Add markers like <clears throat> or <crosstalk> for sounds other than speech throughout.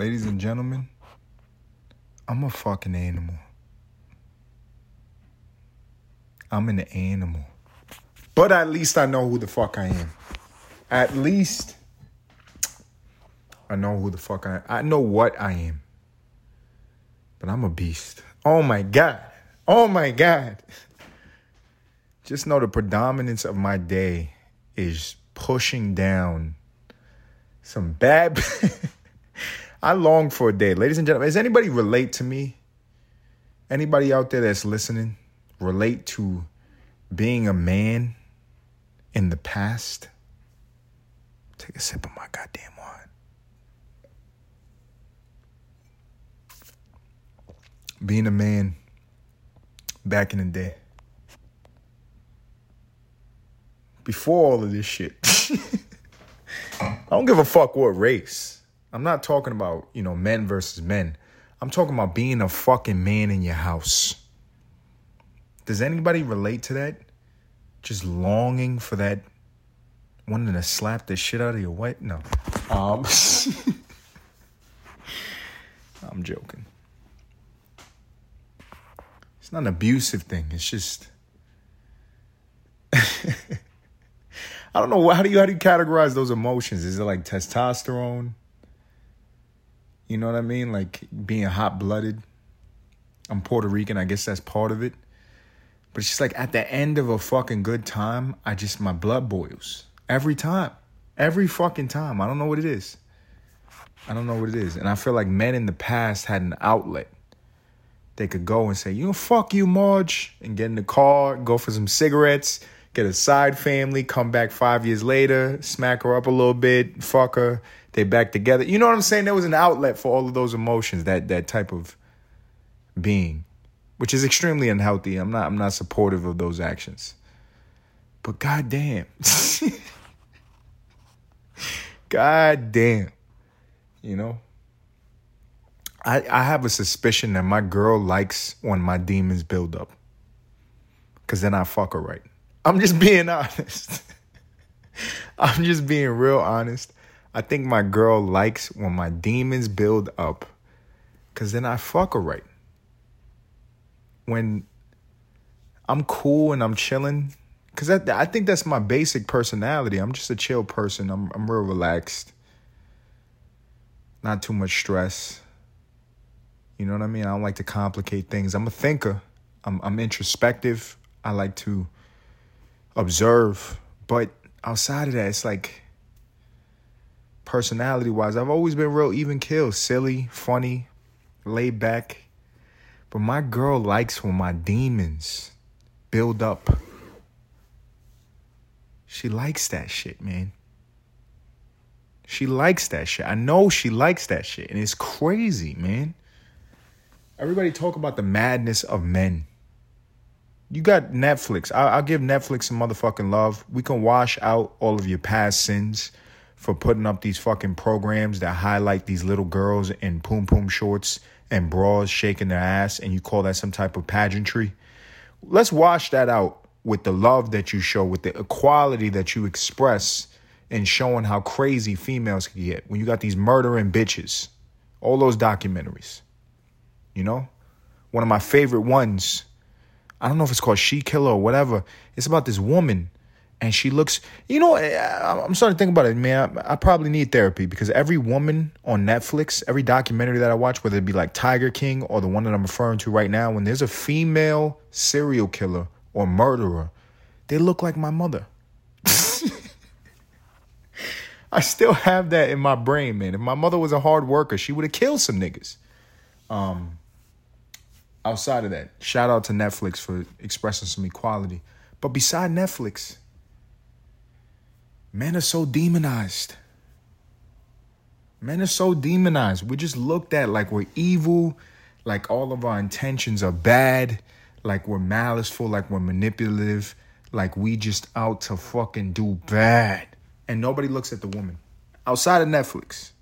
ladies and gentlemen, I'm a fucking animal. I'm an animal. But at least I know who the fuck I am. At least I know who the fuck I am. I know what I am. But I'm a beast. Oh my God. Oh my God. Just know the predominance of my day is pushing down some bad. <laughs> I long for a day. Ladies and gentlemen, does anybody relate to me? Anybody out there that's listening relate to being a man in the past? Take a sip of my goddamn wine. Being a man back in the day. Before all of this shit. <laughs> I don't give a fuck what race. I'm not talking about, you know, men versus men. I'm talking about being a fucking man in your house. Does anybody relate to that? Just longing for that, wanting to slap the shit out of your wife? No. Um, <laughs> I'm joking. It's not an abusive thing. It's just. <laughs> I don't know how do you how do you categorize those emotions? Is it like testosterone? You know what I mean? Like being hot blooded. I'm Puerto Rican. I guess that's part of it. But it's just like at the end of a fucking good time, I just my blood boils every time, every fucking time. I don't know what it is. I don't know what it is, and I feel like men in the past had an outlet. They could go and say, "You know, fuck you, Marge," and get in the car, go for some cigarettes get a side family, come back five years later, smack her up a little bit, fuck her, they back together. You know what I'm saying? There was an outlet for all of those emotions, that that type of being, which is extremely unhealthy. I'm not I'm not supportive of those actions. But goddamn. <laughs> God damn. You know? I, I have a suspicion that my girl likes when my demons build up. Cause then I fuck her right. I'm just being <laughs> honest. I'm just being real honest. I think my girl likes when my demons build up because then I fuck her right. When I'm cool and I'm chilling, because I, I think that's my basic personality. I'm just a chill person. I'm, I'm real relaxed. Not too much stress. You know what I mean? I don't like to complicate things. I'm a thinker. I'm, I'm introspective. I like to observe. But outside of that, it's like personality wise, I've always been real even kill, silly, funny, laid back. But my girl likes when my demons build up. She likes that shit, man. She likes that shit. I know she likes that shit. And it's crazy, man. Everybody talk about the madness of men. You got Netflix. I- will give Netflix some motherfucking love. We can wash out all of your past sins for putting up these fucking programs that highlight these little girls in poom poom shorts and bras shaking their ass, and you call that some type of pageantry. Let's wash that out with the love that you show, with the equality that you express, and showing how crazy females can get when you got these murdering bitches. All those documentaries. You know? One of my favorite ones I don't know if it's called She Killer or whatever. It's about this woman, and she looks. You know, I'm starting to think about it, man. I, I probably need therapy because every woman on Netflix, every documentary that I watch, whether it be like Tiger King or the one that I'm referring to right now, when there's a female serial killer or murderer, they look like my mother. <laughs> I still have that in my brain, man. If my mother was a hard worker, she would have killed some niggas. Um, outside of that, shout out to Netflix for expressing some equality. But beside Netflix, men are so demonized. Men are so demonized. We're just looked at like we're evil, like all of our intentions are bad, like we're maliceful, like we're manipulative, like we just out to fucking do bad. And nobody looks at the woman outside of Netflix.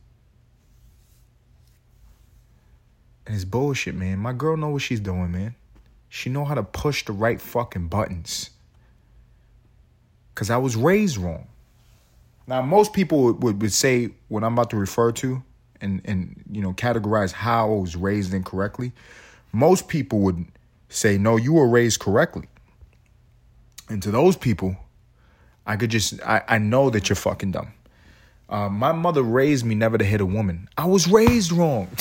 And it's bullshit, man. My girl know what she's doing, man. She know how to push the right fucking buttons. Cause I was raised wrong. Now, most people would, would, say what I'm about to refer to and and you know categorize how I was raised incorrectly, most people would say, "No, you were raised correctly." And to those people, I could just I, I know that you're fucking dumb. Uh, my mother raised me never to hit a woman. I was raised wrong. <laughs>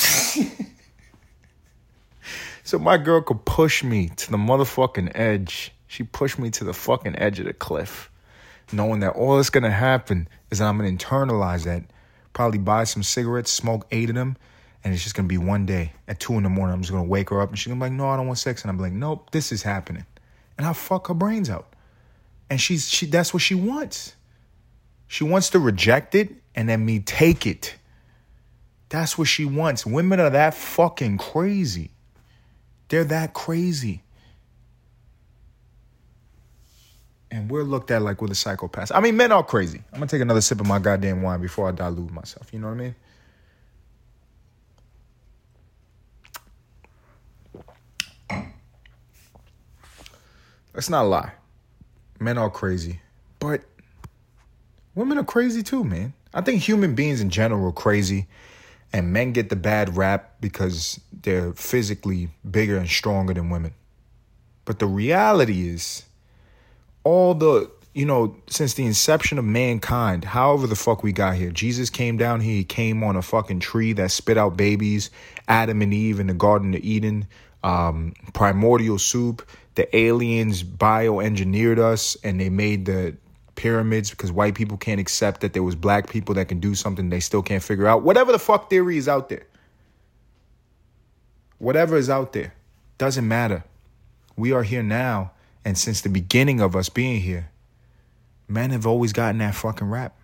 so my girl could push me to the motherfucking edge. She pushed me to the fucking edge of the cliff, knowing that all that's gonna happen is that I'm gonna internalize that, probably buy some cigarettes, smoke eight of them, and it's just gonna be one day at two in the morning. I'm just gonna wake her up and she's gonna be like, "No, I don't want sex," and I'm like, "Nope, this is happening," and I'll fuck her brains out, and she's she that's what she wants. She wants to reject it and then me take it. That's what she wants. Women are that fucking crazy. They're that crazy. And we're looked at like we're the psychopaths. I mean, men are crazy. I'm gonna take another sip of my goddamn wine before I dilute myself. You know what I mean? Let's not lie. Men are crazy. But women are crazy too, man. I think human beings in general are crazy, and men get the bad rap because they're physically bigger and stronger than women. But the reality is, all the, you know, since the inception of mankind, however the fuck we got here, Jesus came down here, he came on a fucking tree that spit out babies, Adam and Eve in the Garden of Eden, um, primordial soup. The aliens bioengineered us and they made the pyramids because white people can't accept that there was black people that can do something they still can't figure out. Whatever the fuck theory is out there. Whatever is out there. Doesn't matter. We are here now. And since the beginning of us being here, men have always gotten that fucking rap.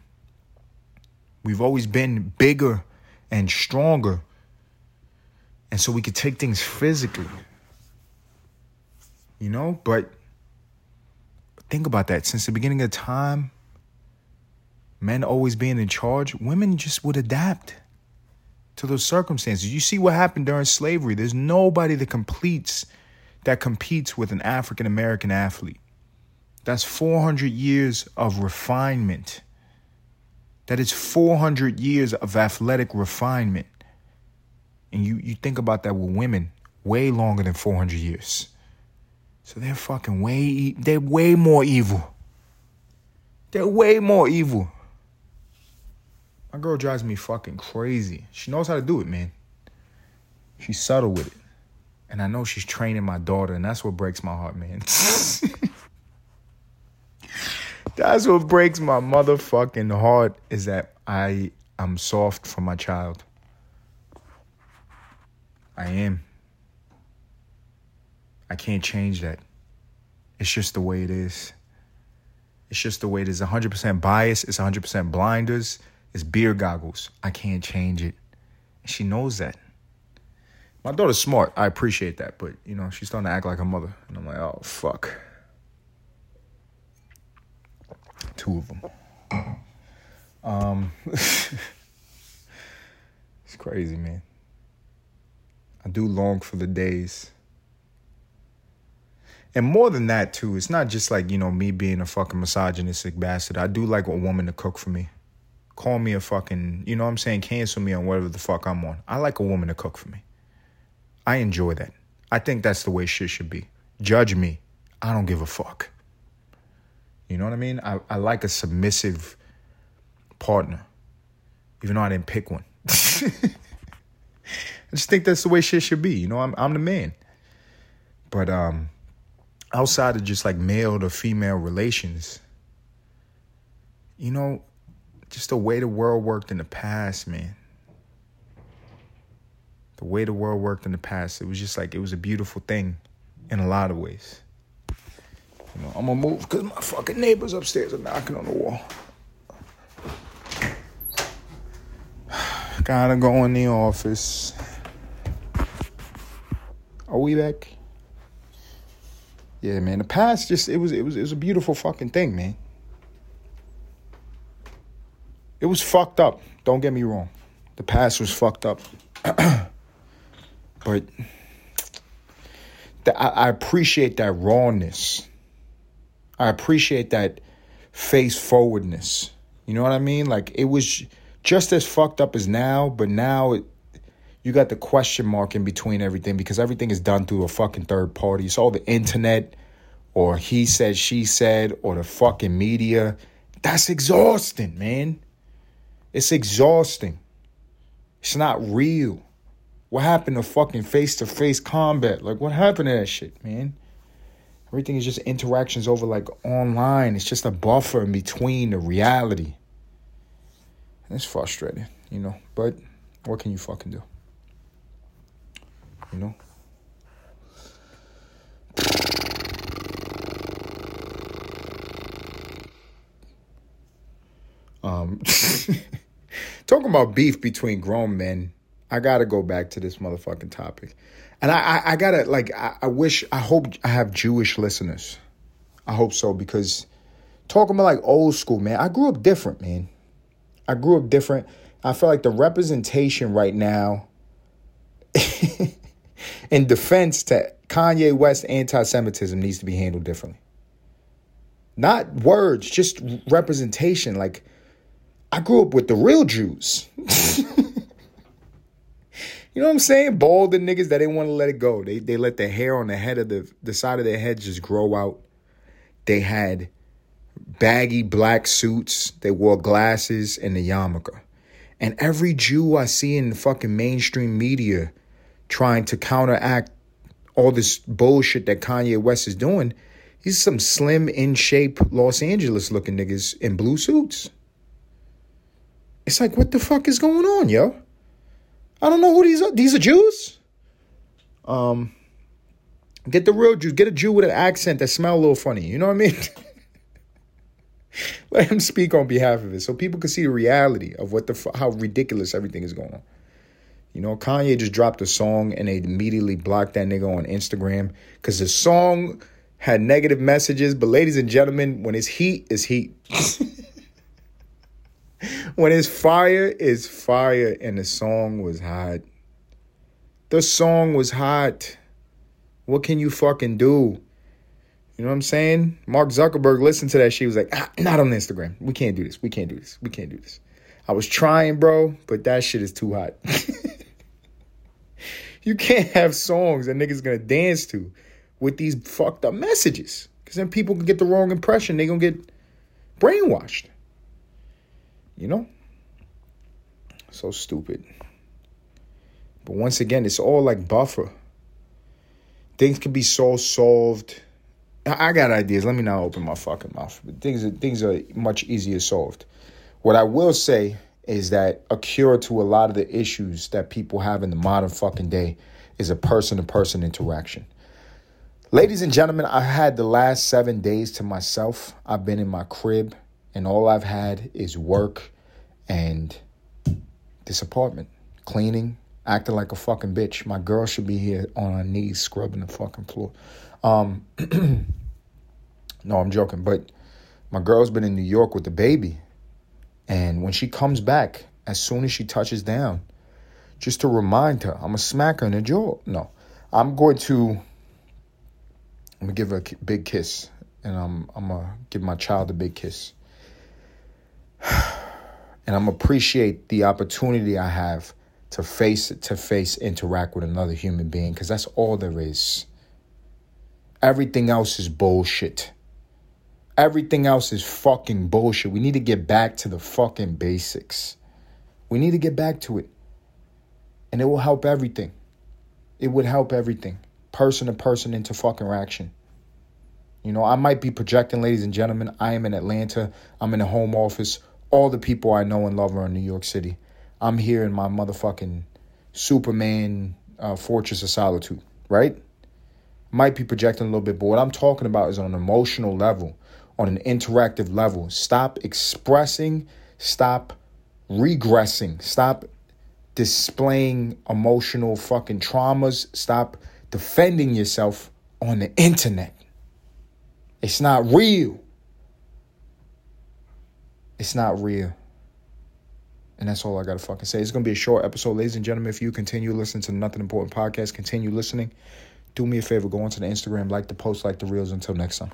We've always been bigger and stronger. And so we could take things physically. You know, but Think about that. Since the beginning of time, men always being in charge, women just would adapt to those circumstances. You see what happened during slavery. There's nobody that completes that competes with an African American athlete. That's 400 years of refinement. That is 400 years of athletic refinement. And you, you think about that with women, way longer than 400 years. So they're fucking way, they're way more evil. They're way more evil. My girl drives me fucking crazy. She knows how to do it, man. She's subtle with it. And I know she's training my daughter, and that's what breaks my heart, man. <laughs> that's what breaks my motherfucking heart is that I am soft for my child. I am. I can't change that. It's just the way it is. It's just the way it is. 100% bias. It's 100% blinders. It's beer goggles. I can't change it. She knows that. My daughter's smart. I appreciate that. But, you know, she's starting to act like her mother. And I'm like, oh, fuck. Two of them. Um, <laughs> it's crazy, man. I do long for the days and more than that too, it's not just like, you know, me being a fucking misogynistic bastard. I do like a woman to cook for me. Call me a fucking, you know what I'm saying, cancel me on whatever the fuck I'm on. I like a woman to cook for me. I enjoy that. I think that's the way shit should be. Judge me. I don't give a fuck. You know what I mean? I, I like a submissive partner, even though I didn't pick one. <laughs> I just think that's the way shit should be. You know, I'm I'm the man. But um, outside of just like male to female relations, you know, just the way the world worked in the past, man. The way the world worked in the past, it was just like it was a beautiful thing in a lot of ways. You know, I'm gonna move because my fucking neighbors upstairs are knocking on the wall. <sighs> Gotta go in the office. Are we back? Yeah, man. The past just it was it was it was a beautiful fucking thing, man. It was fucked up. Don't get me wrong. The past was fucked up. <clears throat> but I, I appreciate that rawness. I appreciate that face forwardness. You know what I mean? Like it was just as fucked up as now, but now it, you got the question mark in between everything because everything is done through a fucking third party. It's all the internet or he said, she said, or the fucking media. That's exhausting, man. It's exhausting. It's not real. What happened to fucking face to face combat? Like, what happened to that shit, man? Everything is just interactions over like online. It's just a buffer in between the reality. And it's frustrating, you know. But what can you fucking do? You know? Um, <laughs> talking about beef between grown men, I gotta go back to this motherfucking topic, and I, I, I gotta like, I, I wish, I hope I have Jewish listeners. I hope so because talking about like old school, man. I grew up different, man. I grew up different. I feel like the representation right now, <laughs> in defense to Kanye West anti-Semitism, needs to be handled differently. Not words, just representation. Like I grew up with the real Jews. <laughs> you know what I'm saying? Bald and niggas that didn't want to let it go. They they let the hair on the head of the the side of their head just grow out. They had baggy black suits. They wore glasses and the yarmulke. And every Jew I see in the fucking mainstream media trying to counteract all this bullshit that Kanye West is doing, he's some slim, in shape Los Angeles looking niggas in blue suits. It's like, what the fuck is going on, yo? I don't know who these are. These are Jews? Um, get the real Jews. Get a Jew with an accent that smell a little funny. You know what I mean? <laughs> Let him speak on behalf of it, so people can see the reality of what the how ridiculous everything is going on. You know, Kanye just dropped a song and they immediately blocked that nigga on Instagram because the song had negative messages. But ladies and gentlemen, when it's heat, it's heat. <laughs> when it's fire, it's fire, and the song was hot. The song was hot. What can you fucking do? You know what I'm saying? Mark Zuckerberg listened to that shit. He was like, ah, not on Instagram. We can't do this. We can't do this. We can't do this. I was trying, bro, but that shit is too hot. <laughs> you can't have songs that niggas gonna dance to with these fucked up messages. Cause then people can get the wrong impression. They gonna get brainwashed. You know? So stupid. But once again, it's all like buffer. Things can be so solved. I got ideas. Let me not open my fucking mouth. But things are, things are much easier solved. What I will say is that a cure to a lot of the issues that people have in the modern fucking day is a person to person interaction. Ladies and gentlemen, I've had the last seven days to myself. I've been in my crib, and all I've had is work and this apartment, cleaning, acting like a fucking bitch. My girl should be here on her knees scrubbing the fucking floor. Um, <clears throat> no, I'm joking, but my girl's been in New York with the baby. And when she comes back, as soon as she touches down, just to remind her, I'm gonna smack her in the jaw. No, I'm going to. I'm gonna give her a big kiss, and I'm I'm gonna give my child a big kiss. And I'm appreciate the opportunity I have to face to face interact with another human being because that's all there is. Everything else is bullshit. Everything else is fucking bullshit. We need to get back to the fucking basics. We need to get back to it. And it will help everything. It would help everything. Person to person into fucking action. You know, I might be projecting, ladies and gentlemen. I am in Atlanta. I'm in the home office all the people I know and love are in New York City. I'm here in my motherfucking Superman uh, fortress of solitude, right? Might be projecting a little bit, but what I'm talking about is on an emotional level, on an interactive level. Stop expressing, stop regressing, stop displaying emotional fucking traumas, stop defending yourself on the internet. It's not real. It's not real. And that's all I got to fucking say. It's to be a short episode. Ladies and gentlemen, if you continue listening to Nothing Important podcast, continue listening. Do me a favor, go onto the Instagram, like the post, like the reels. Until next time.